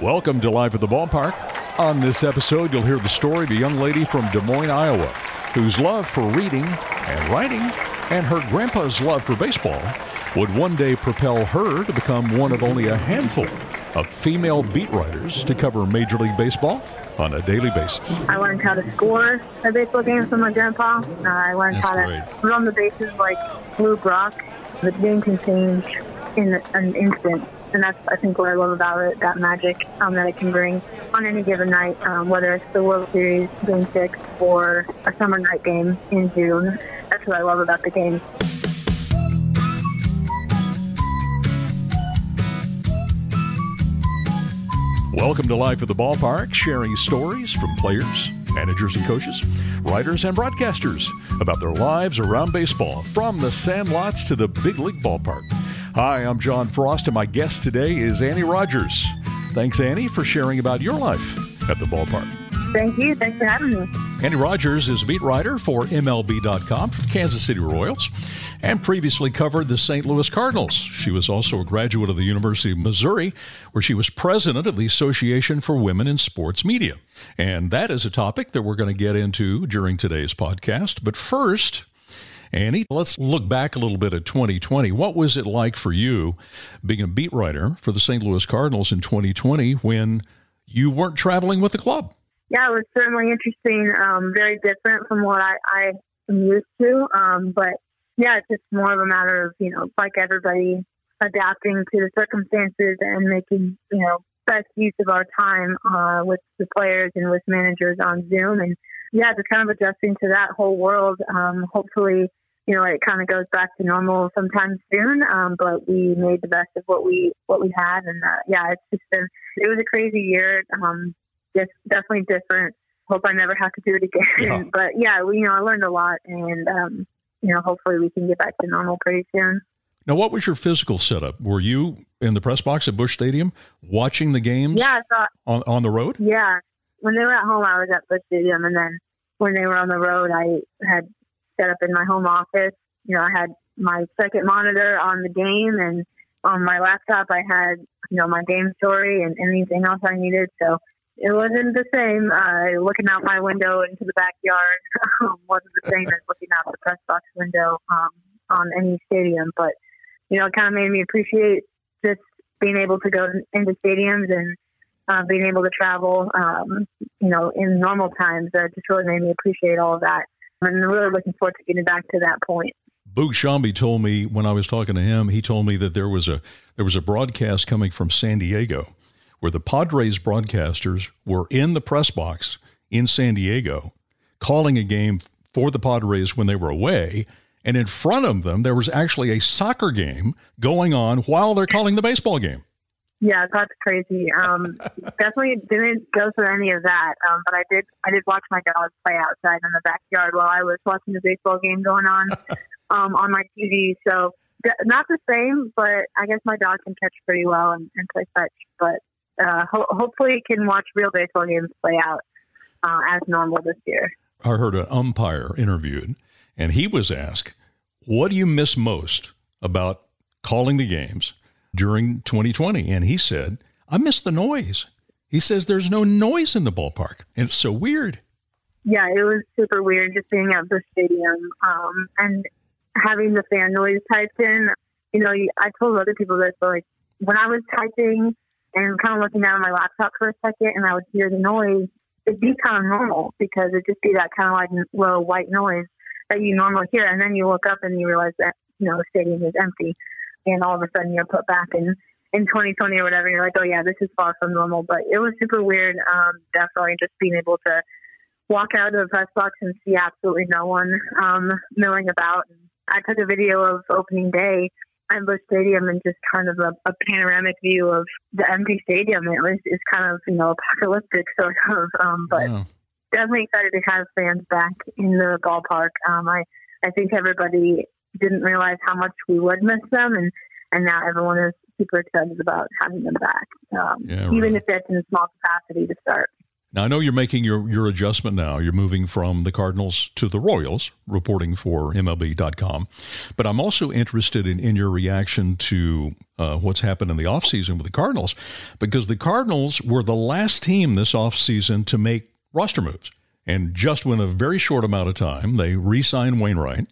Welcome to Life at the Ballpark. On this episode, you'll hear the story of a young lady from Des Moines, Iowa, whose love for reading and writing and her grandpa's love for baseball would one day propel her to become one of only a handful of female beat writers to cover Major League Baseball on a daily basis. I learned how to score a baseball game from my grandpa. Uh, I learned That's how to run the bases like Lou Brock. The game can change in an instant. And that's, I think, what I love about it, that magic um, that it can bring on any given night, um, whether it's the World Series, Game 6, or a summer night game in June. That's what I love about the game. Welcome to Life at the Ballpark, sharing stories from players, managers, and coaches, writers, and broadcasters about their lives around baseball, from the sandlots to the big league ballpark. Hi, I'm John Frost, and my guest today is Annie Rogers. Thanks, Annie, for sharing about your life at the ballpark. Thank you. Thanks for having me. Annie Rogers is a beat writer for MLB.com for the Kansas City Royals and previously covered the St. Louis Cardinals. She was also a graduate of the University of Missouri, where she was president of the Association for Women in Sports Media. And that is a topic that we're going to get into during today's podcast. But first, Annie, let's look back a little bit at 2020. What was it like for you being a beat writer for the St. Louis Cardinals in 2020 when you weren't traveling with the club? Yeah, it was certainly interesting. Um, very different from what I, I am used to. Um, but yeah, it's just more of a matter of you know, like everybody, adapting to the circumstances and making you know best use of our time uh, with the players and with managers on Zoom. And yeah, just kind of adjusting to that whole world. Um, hopefully, you know, it kind of goes back to normal sometime soon. Um, but we made the best of what we what we had, and uh, yeah, it's just been it was a crazy year. Um, just definitely different. Hope I never have to do it again. Yeah. But yeah, we, you know, I learned a lot, and um, you know, hopefully we can get back to normal pretty soon. Now, what was your physical setup? Were you in the press box at Busch Stadium watching the games Yeah, so on, on the road? yeah, when they were at home, I was at Busch Stadium, and then when they were on the road, I had set up in my home office. You know, I had my second monitor on the game, and on my laptop, I had you know my game story and anything else I needed. So it wasn't the same. Uh, looking out my window into the backyard um, wasn't the same as looking out the press box window um, on any stadium. But you know, it kind of made me appreciate just being able to go into stadiums and uh, being able to travel. Um, you know, in normal times, uh, just really made me appreciate all of that. And I'm really looking forward to getting back to that point. Boog Sciambi told me when I was talking to him, he told me that there was a there was a broadcast coming from San Diego where the Padres broadcasters were in the press box in San Diego calling a game for the Padres when they were away. And in front of them, there was actually a soccer game going on while they're calling the baseball game. Yeah, that's crazy. Um, definitely didn't go through any of that, um, but I did. I did watch my dog play outside in the backyard while I was watching the baseball game going on um, on my TV. So d- not the same, but I guess my dog can catch pretty well and, and play fetch. But uh, ho- hopefully, can watch real baseball games play out uh, as normal this year. I heard an umpire interviewed, and he was asked, What do you miss most about calling the games during 2020? And he said, I miss the noise. He says there's no noise in the ballpark, and it's so weird. Yeah, it was super weird just being at the stadium um, and having the fan noise typed in. You know, I told other people this, but like when I was typing and kind of looking down at my laptop for a second and I would hear the noise, it'd be kind of normal because it'd just be that kind of like low white noise that you normally hear. And then you look up and you realize that, you know, the stadium is empty. And all of a sudden you're put back in, in 2020 or whatever. You're like, oh, yeah, this is far from normal. But it was super weird. Um, definitely just being able to walk out of the press box and see absolutely no one um, milling about. I took a video of opening day at Busch Stadium and just kind of a, a panoramic view of the empty stadium. It was it's kind of you know apocalyptic sort of, um, but Wow. definitely excited to have fans back in the ballpark. Um, I I think everybody didn't realize how much we would miss them, and and now everyone is super excited about having them back, um, Yeah, even if that's in a small capacity to start. Now I know you're making your your adjustment now. You're moving from the Cardinals to the Royals, reporting for MLB.com. But I'm also interested in, in your reaction to uh, what's happened in the offseason with the Cardinals, because the Cardinals were the last team this offseason to make roster moves. And just in a very short amount of time, they re-signed Wainwright,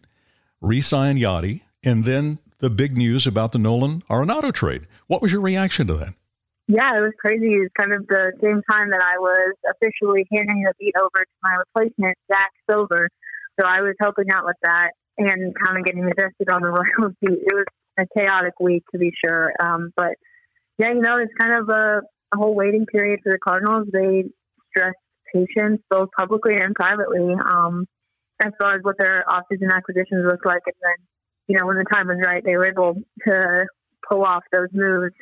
re-signed Yadi, and then the big news about the Nolan Arenado trade. What was your reaction to that? Yeah, it was crazy. It was kind of the same time that I was officially handing the beat over to my replacement, Zach Silver. So I was helping out with that and kind of getting invested on the Royals beat. It was a chaotic week to be sure. Um, but yeah, you know, it's kind of a, a whole waiting period for the Cardinals. They stressed patience both publicly and privately um, as far as what their offseason acquisitions look like. And then, you know, when the time was right, they were able to pull off those moves,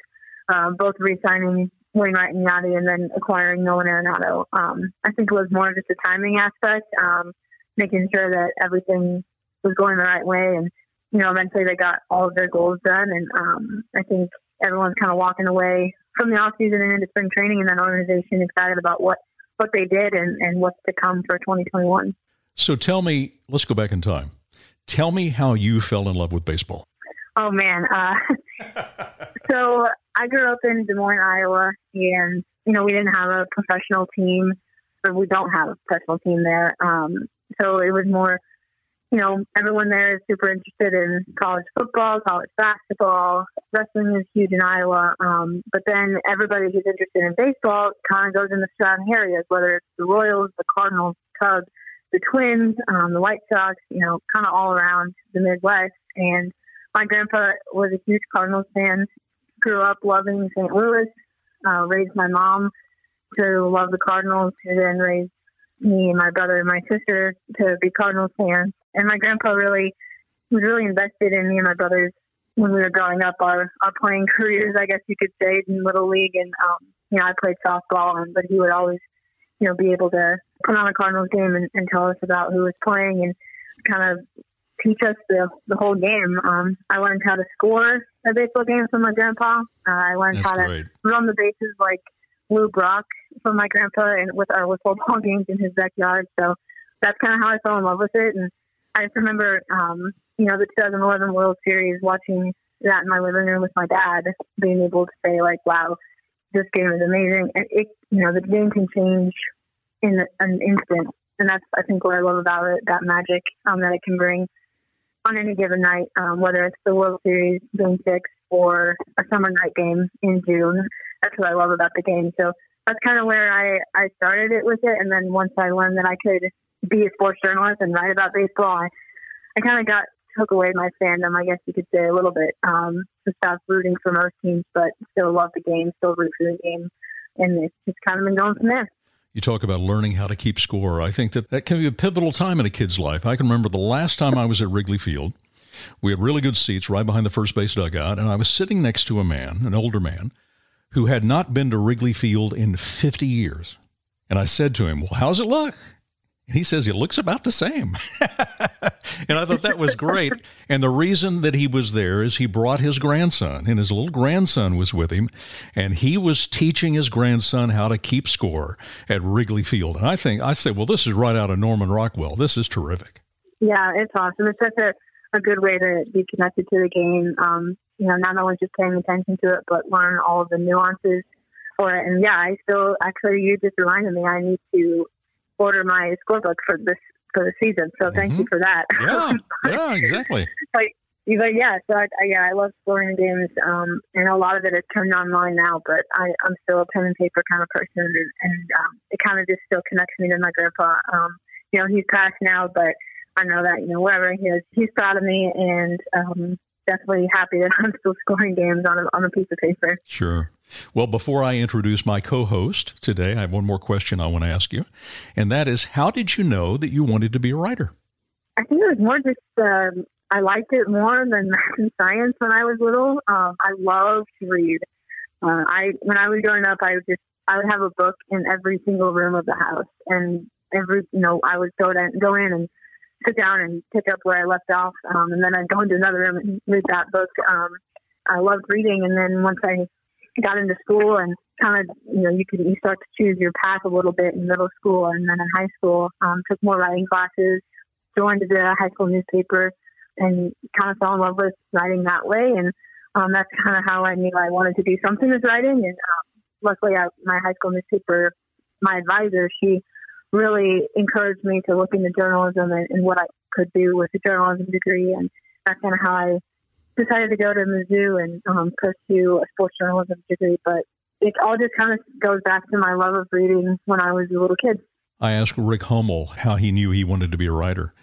um, both re-signing Wainwright and Yadi and then acquiring Nolan Arenado. Um, I think it was more just a timing aspect, um, making sure that everything was going the right way. And, you know, eventually they got all of their goals done. And um, I think everyone's kind of walking away from the offseason and into spring training and that organization excited about what – what they did and, and what's to come for 2021. So tell me, let's go back in time. Tell me how you fell in love with baseball. Oh man, uh, so I grew up in Des Moines, Iowa, and you know we didn't have a professional team, or we don't have a professional team there. Um, so it was more you know, everyone there is super interested in college football, college basketball. Wrestling is huge in Iowa. Um, but then everybody who's interested in baseball kind of goes in the surrounding areas, whether it's the Royals, the Cardinals, Cubs, the Twins, um, the White Sox, you know, kind of all around the Midwest. And my grandpa was a huge Cardinals fan, grew up loving St. Louis, uh, raised my mom to love the Cardinals, who then raised me and my brother and my sister to be Cardinals fans and my grandpa really was really invested in me and my brothers when we were growing up. Our our playing careers, I guess you could say, in little league, and um, you know, I played softball, and but he would always, you know, be able to put on a Cardinals game and, and tell us about who was playing and kind of teach us the the whole game. Um, I learned how to score a baseball game from my grandpa. Uh, I learned That's how great. to run the bases like Lou Brock from my grandpa, and with our with football games in his backyard. So that's kind of how I fell in love with it, and I just remember, um, you know, the 2011 World Series, watching that in my living room with my dad, being able to say like, "Wow, this game is amazing." And it, you know, the game can change in an instant, and that's I think what I love about it, that magic um, that it can bring on any given night, um, whether it's the World Series Game Six or a summer night game in June. That's what I love about the game. So that's kind of where I I started it with it, and then once I learned that I could be a sports journalist and write about baseball, I, I kind of got took away my fandom, I guess you could say a little bit. Um, to stop rooting for most teams, but still love the game, still root for the game, and it's just kind of been going from there. You talk about learning how to keep score. I think that that can be a pivotal time in a kid's life. I can remember the last time I was at Wrigley Field. We had really good seats right behind the first base dugout, and I was sitting next to a man, an older man, who had not been to Wrigley Field in 50 years. And I said to him, Well, how's it look? He says it looks about the same. and I thought that was great. And the reason that he was there is he brought his grandson, and his little grandson was with him, and he was teaching his grandson how to keep score at Wrigley Field. And I think, I say, well, this is right out of Norman Rockwell. This is terrific. Yeah, it's awesome. It's such a, a good way to be connected to the game. Um, you know, not only just paying attention to it, but learn all of the nuances for it. And yeah, I still actually, you just reminded me I need to order my scorebook for this for the season. So thank Mm-hmm. you for that. Yeah, yeah, exactly. but, but yeah, so I, I, yeah, I love scoring games, um, and a lot of it is turned online now. But I, I'm still a pen and paper kind of person, and, and um, it kind of just still connects me to my grandpa. Um, you know, he's passed now, but I know that you know wherever he is, he's proud of me, and um, definitely happy that I'm still scoring games on a, on a piece of paper. Sure. Well, before I introduce my co host today, I have one more question I want to ask you. And that is how did you know that you wanted to be a writer? I think it was more just um, I liked it more than math and science when I was little. Um, I loved to read. Uh, I when I was growing up, I would just I would have a book in every single room of the house, and every you know I would go to go in and sit down and pick up where I left off, um, and then I'd go into another room and read that book. Um, I loved reading, and then once I got into school and kind of, you know, you could you start to choose your path a little bit in middle school and then in high school. Um, took more writing classes, joined the high school newspaper, and kind of fell in love with writing that way. And um, that's kind of how I knew I wanted to do something with writing. And um, luckily, I, my high school newspaper, my advisor, she really encouraged me to look into journalism and, and what I could do with a journalism degree. And that's kind of how I decided to go to Mizzou and um, pursue a sports journalism degree. But it all just kind of goes back to my love of reading when I was a little kid. I asked Rick Hummel how he knew he wanted to be a writer.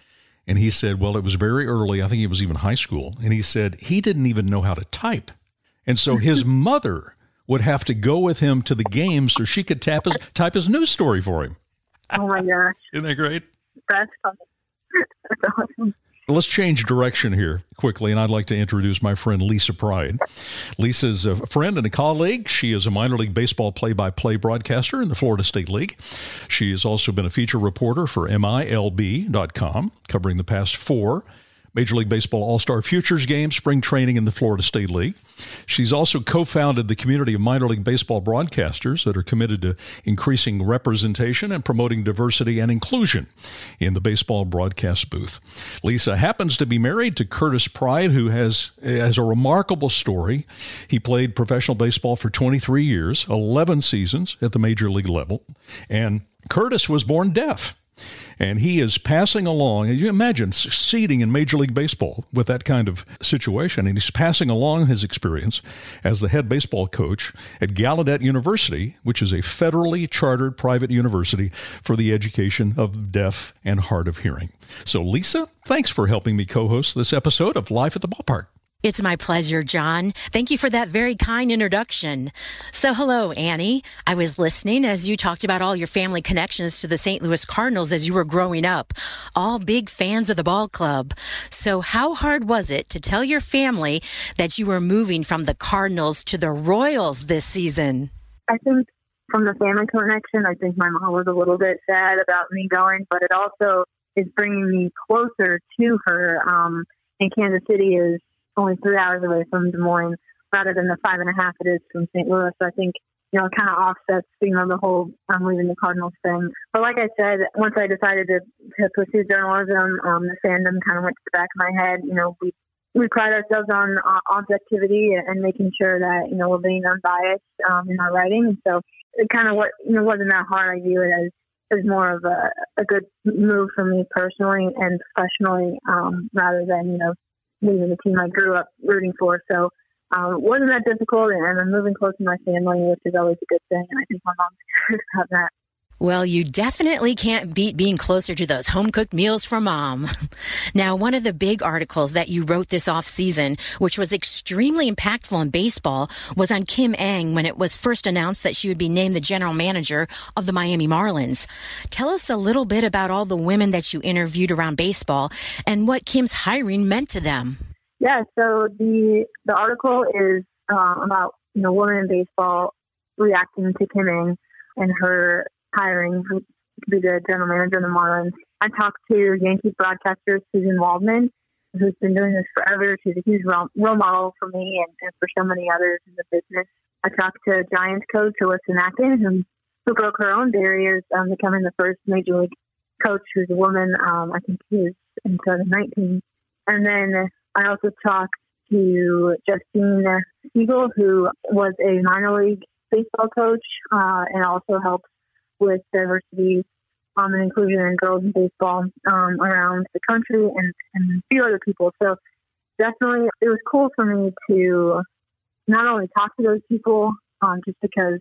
And he said, well, it was very early. I think it was even high school. And he said he didn't even know how to type. And so his mother would have to go with him to the game so she could tap his, type his news story for him. Oh my gosh. Isn't that great? That's funny. That's awesome. Let's change direction here quickly, and I'd like to introduce my friend Lisa Pride. Lisa's a friend and a colleague. She is a minor league baseball play by play broadcaster in the Florida State League. She has also been a feature reporter for MILB.com, covering the past four Major League Baseball All Star Futures Game, spring training in the Florida State League. She's also co founded the community of minor league baseball broadcasters that are committed to increasing representation and promoting diversity and inclusion in the baseball broadcast booth. Lisa happens to be married to Curtis Pride, who has, has a remarkable story. He played professional baseball for 23 years, 11 seasons at the major league level, and Curtis was born deaf. And he is passing along, you imagine succeeding in Major League Baseball with that kind of situation. And he's passing along his experience as the head baseball coach at Gallaudet University, which is a federally chartered private university for the education of deaf and hard of hearing. So, Lisa, thanks for helping me co host this episode of Life at the Ballpark. It's my pleasure, John. Thank you for that very kind introduction. So, hello, Annie. I was listening as you talked about all your family connections to the St. Louis Cardinals as you were growing up, all big fans of the ball club. So, how hard was it to tell your family that you were moving from the Cardinals to the Royals this season? I think from the family connection, I think my mom was a little bit sad about me going, but it also is bringing me closer to her. Um, and Kansas City is only three hours away from Des Moines rather than the five and a half it is from St. Louis. So I think, you know, it kind of offsets, you know, the whole um, leaving the Cardinals thing. But like I said, once I decided to, to pursue journalism, um, the fandom kind of went to the back of my head. You know, we we pride ourselves on uh, objectivity and making sure that you know we're being unbiased um, in our writing. And so it kind of what you know wasn't that hard. I view it as as more of a, a good move for me personally and professionally, um, rather than you know leaving the team I grew up rooting for. So um, it wasn't that difficult, and I'm moving close to my family, which is always a good thing. And I think my mom's excited about that. Well, you definitely can't beat being closer to those home cooked meals for mom. Now, one of the big articles that you wrote this off season, which was extremely impactful in baseball, was on Kim Ng when it was first announced that she would be named the general manager of the Miami Marlins. Tell us a little bit about all the women that you interviewed around baseball and what Kim's hiring meant to them. Yeah, so the the article is uh, about you know women in baseball reacting to Kim Ng and her hiring to be the general manager of the Marlins. I talked to Yankees broadcaster Suzyn Waldman, who's been doing this forever. She's a huge role, model for me and, and, for so many others in the business. I talked to Giants coach Alyssa Nakken, who, who broke her own barriers, um, becoming the first major league coach who's a woman. Um, I think she was in 2019. And then I also talked to Justine Siegel, who was a minor league baseball coach uh, and also helped with diversity um, and inclusion in girls in baseball um, around the country and, and a few other people. So definitely it was cool for me to not only talk to those people, um, just because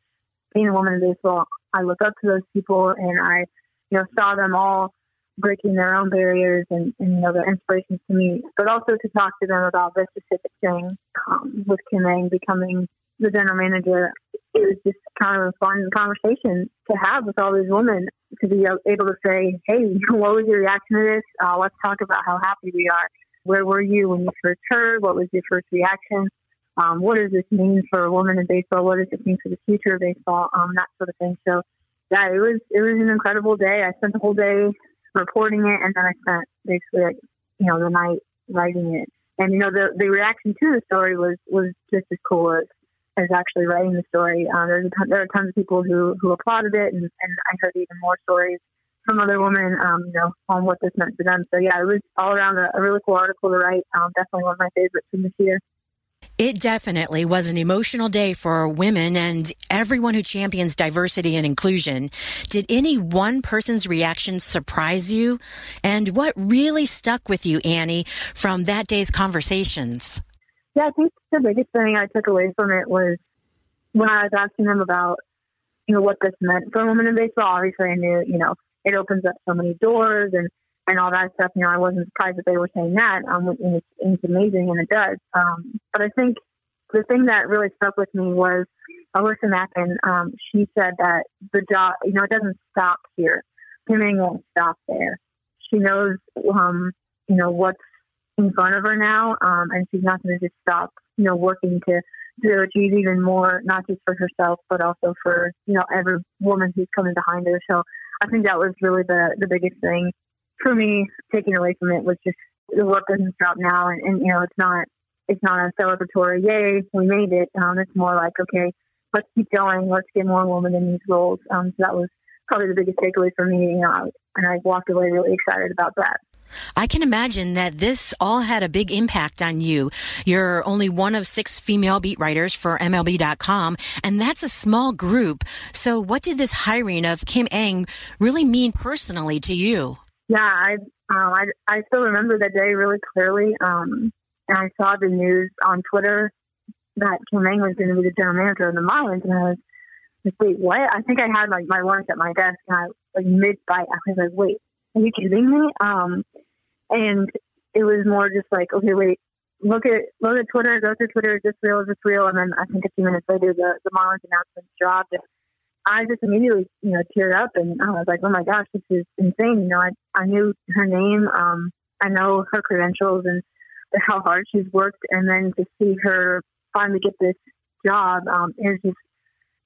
being a woman in baseball, I look up to those people and I, you know, saw them all breaking their own barriers and, and you know, their inspirations to me, but also to talk to them about this specific thing um, with Kim Ng becoming the general manager, it was just kind of a fun conversation to have with all these women to be able to say, "Hey, what was your reaction to this? Uh, let's talk about how happy we are. Where were you when you first heard? What was your first reaction? Um, what does this mean for a woman in baseball? What does it mean for the future of baseball? Um, that sort of thing." So, yeah, it was it was an incredible day. I spent the whole day reporting it, and then I spent basically, like, you know, the night writing it. And you know, the the reaction to the story was was just as cool as is actually writing the story. Um, there's ton, there are tons of people who who applauded it, and, and I heard even more stories from other women, um, you know, on what this meant to them. So yeah, it was all around a, a really cool article to write. Um, definitely one of my favorites from this year. It definitely was an emotional day for women and everyone who champions diversity and inclusion. Did any one person's reaction surprise you? And what really stuck with you, Annie, from that day's conversations? Yeah, I think the biggest thing I took away from it was when I was asking them about, you know, what this meant for women in baseball. Obviously, I knew, you know, it opens up so many doors and and all that stuff. You know, I wasn't surprised that they were saying that. Um, and it's, it's amazing, and it does. Um, but I think the thing that really stuck with me was Alyssa Nakken. Um, she said that the job, you know, it doesn't stop here. Kim won't stop there. She knows, um, you know, what's in front of her now, um, and she's not going to just stop, you know, working to to achieve even more, not just for herself, but also for you know every woman who's coming behind her. So I think that was really the the biggest thing for me, taking away from it was just the work doesn't stop now, and, and you know it's not it's not a celebratory yay we made it. Um, it's more like okay, let's keep going, let's get more women in these roles. Um, so that was probably the biggest takeaway for me, you know, and I walked away really excited about that. I can imagine that this all had a big impact on you. You're only one of six female beat writers for MLB.com, and that's a small group. So, what did this hiring of Kim Ng really mean personally to you? Yeah, I, um, I, I still remember that day really clearly. Um, and I saw the news on Twitter that Kim Ng was going to be the general manager of the Marlins, and I was like, wait, what? I think I had like my lunch at my desk, and I like mid bite, I was like, wait, are you kidding me? Um, and it was more just like, okay, wait, look at look at Twitter, go through Twitter, is this real, is this real? And then I think a few minutes later, the the Marlins announcement dropped. And I just immediately, you know, teared up and I was like, oh my gosh, this is insane. You know, I, I knew her name. Um, I know her credentials and how hard she's worked. And then to see her finally get this job um, is just,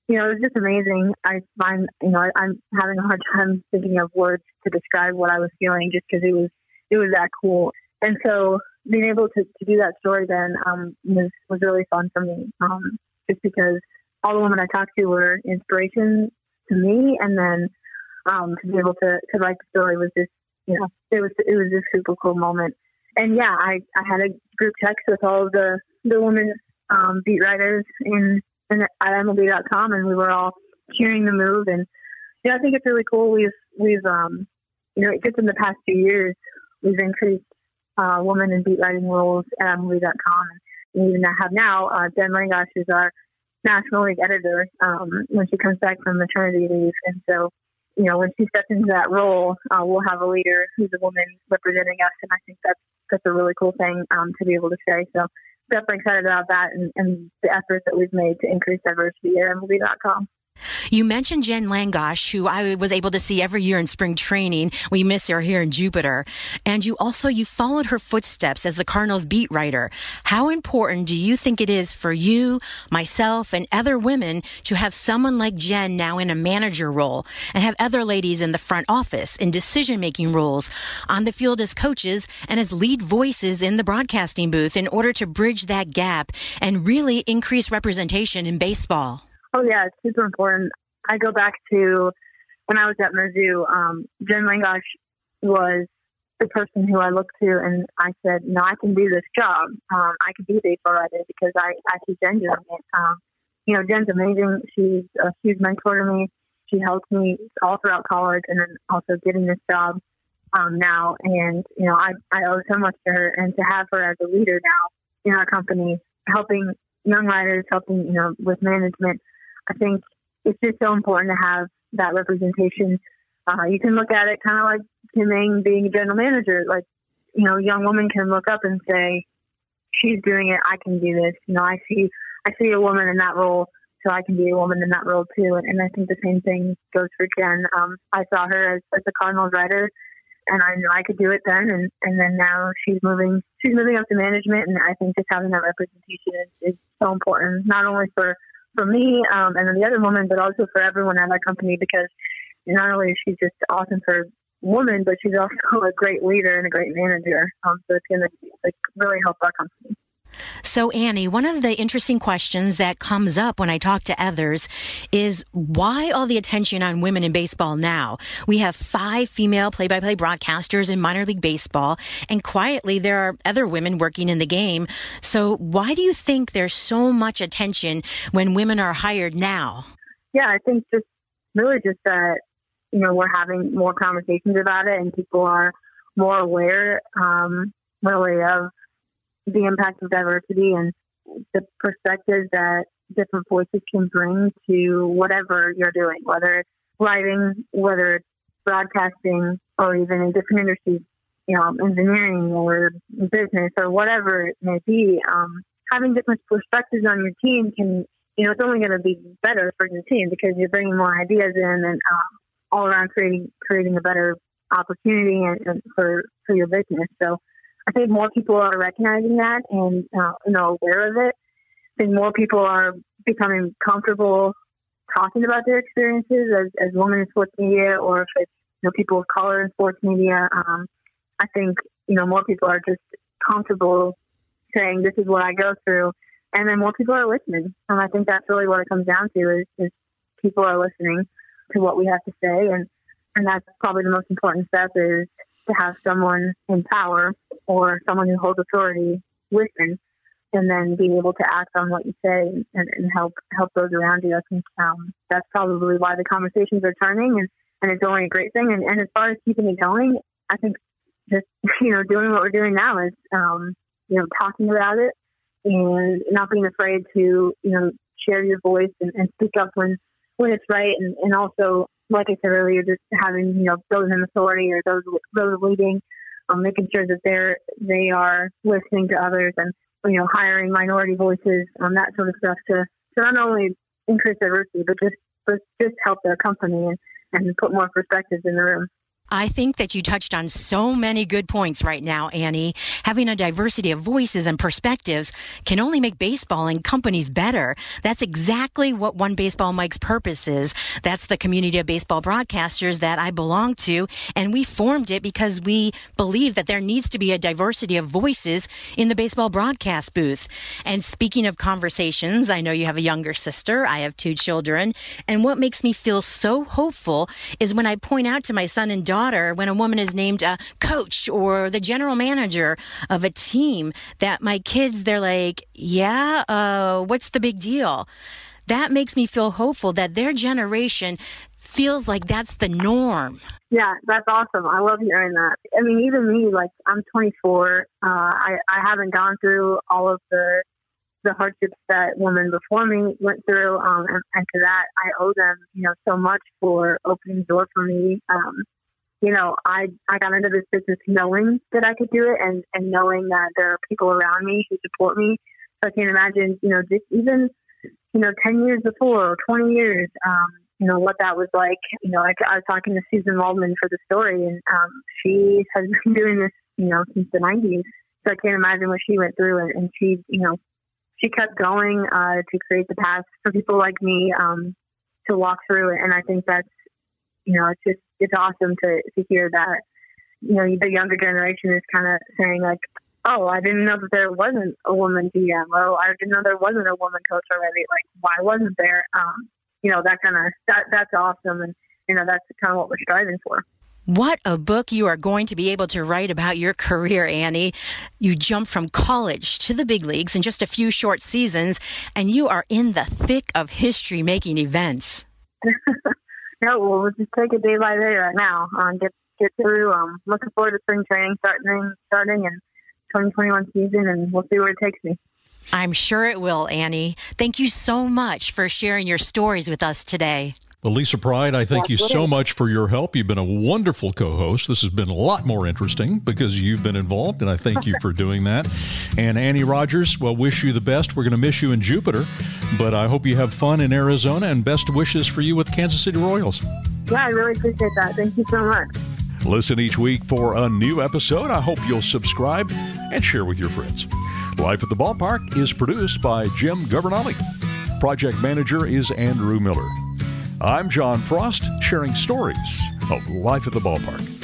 you know, it was just amazing. I find, you know, I, I'm having a hard time thinking of words to describe what I was feeling just because it was, it was that cool. And so being able to, to do that story then um, was, was really fun for me um, just because – all the women I talked to were inspiration to me, and then um, to be able to, to write the story was just you know it was it was a super cool moment. And yeah, I, I had a group text with all of the the women um, beat writers in, in at MLB.com, and we were all cheering the move. And yeah, I think it's really cool. We've we've um, you know just in the past few years we've increased uh, women in beat writing roles at MLB.com. And we even have now uh, Jen Langosch is our National League editor um, when she comes back from maternity leave. And so, you know, when she steps into that role, uh, we'll have a leader who's a woman representing us. And I think that's, that's a really cool thing um, to be able to say. So definitely excited about that and, and the efforts that we've made to increase diversity at MLB.com. You mentioned Jen Langosch, who I was able to see every year in spring training. We miss her here in Jupiter. And you also, you followed her footsteps as the Cardinals beat writer. How important do you think it is for you, myself, and other women to have someone like Jen now in a manager role and have other ladies in the front office in decision making roles on the field as coaches and as lead voices in the broadcasting booth in order to bridge that gap and really increase representation in baseball? Oh yeah, it's super important. I go back to when I was at Mizzou. Um, Jen Langosch was the person who I looked to, and I said, "No, I can do this job. Um, I can be baseball writer because I I see Jen doing it." Um, you know, Jen's amazing. She's a huge mentor to me. She helped me all throughout college, and then also getting this job um, now. And you know, I I owe so much to her, and to have her as a leader now in our company, helping young writers, helping you know with management. I think it's just so important to have that representation. Uh, you can look at it kind of like Kim Ng being a general manager. Like, you know, a young woman can look up and say, she's doing it. I can do this. You know, I see, I see a woman in that role, so I can be a woman in that role too. And, and I think the same thing goes for Jen. Um, I saw her as, as a Cardinals writer and I knew I could do it then. And, and then now she's moving, she's moving up to management. And I think just having that representation is, is so important, not only for for me um, and then the other woman, but also for everyone at our company because not only is she just awesome for woman, but she's also a great leader and a great manager. Um, so it's going to like really help our company. So, Annie, one of the interesting questions that comes up when I talk to others is why all the attention on women in baseball now? We have five female play by play broadcasters in minor league baseball, and quietly there are other women working in the game. So, why do you think there's so much attention when women are hired now? Yeah, I think just really just that, you know, we're having more conversations about it and people are more aware, um, really, of the impact of diversity and the perspectives that different voices can bring to whatever you're doing, whether it's writing, whether it's broadcasting, or even in different industries, you know, engineering or business or whatever it may be. Um, having different perspectives on your team can, you know, it's only going to be better for your team because you're bringing more ideas in and um, all around creating creating a better opportunity and, and for for your business. So I think more people are recognizing that and uh, you know aware of it. I think more people are becoming comfortable talking about their experiences as, as women in sports media, or if it's you know people of color in sports media. Um, I think you know more people are just comfortable saying this is what I go through, and then more people are listening. And I think that's really what it comes down to is, is people are listening to what we have to say, and and that's probably the most important step is to have someone in power or someone who holds authority listen and then being able to act on what you say and, and help help those around you. I think um, that's probably why the conversations are turning and, and it's only a great thing. And, and as far as keeping it going, I think just you know doing what we're doing now is um, you know talking about it and not being afraid to you know share your voice and, and speak up when when it's right and, and also like I said earlier, just having you know those in authority or those those leading, um, making sure that they're they are listening to others and you know hiring minority voices, um, that sort of stuff to to not only increase diversity but just but just help their company and, and put more perspectives in the room. I think that you touched on so many good points right now, Annie. Having a diversity of voices and perspectives can only make baseball and companies better. That's exactly what One Baseball Mike's purpose is. That's the community of baseball broadcasters that I belong to. And we formed it because we believe that there needs to be a diversity of voices in the baseball broadcast booth. And speaking of conversations, I know you have a younger sister. I have two children. And what makes me feel so hopeful is when I point out to my son and daughter daughter when a woman is named a coach or the general manager of a team that my kids, they're like, yeah, uh, what's the big deal? That makes me feel hopeful that their generation feels like that's the norm. Yeah, that's awesome. I love hearing that. I mean, even me, like I'm 24. Uh, I I haven't gone through all of the the hardships that women before me went through, um, and, and to that I owe them, you know, so much for opening the door for me. Um, you know, I I got into this business knowing that I could do it and and knowing that there are people around me who support me. So I can't imagine, you know, just even you know, ten years before or twenty years, um, you know, what that was like. You know, I, I was talking to Suzyn Waldman for the story, and um, she has been doing this, you know, since the '90s. So I can't imagine what she went through, and, and she, you know, she kept going uh, to create the path for people like me um, to walk through. It. And I think that's, you know, it's just it's awesome to, to hear that, you know, the younger generation is kind of saying like, oh, I didn't know that there wasn't a woman GM. Oh, I didn't know there wasn't a woman coach already. Like, why wasn't there? Um, you know, that kind of, that, that's awesome. And, you know, that's kind of what we're striving for. What a book you are going to be able to write about your career, Annie. You jump from college to the big leagues in just a few short seasons, and you are in the thick of history making events. no, well, just take it day by day right now. Um, get get through. Um, looking forward to spring training starting starting and 2021 season, and we'll see where it takes me. I'm sure it will, Annie. Thank you so much for sharing your stories with us today. Well, Lisa Pride, I thank you so much for your help. You've been a wonderful co host. This has been a lot more interesting because you've been involved, and I thank you for doing that. And Annie Rogers, well, wish you the best. We're going to miss you in Jupiter, but I hope you have fun in Arizona, and best wishes for you with Kansas City Royals. Yeah, I really appreciate that. Thank you so much. Listen each week for a new episode. I hope you'll subscribe and share with your friends. Life at the Ballpark is produced by Jim Governale. Project manager is Andrew Miller. I'm John Frost, sharing stories of life at the ballpark.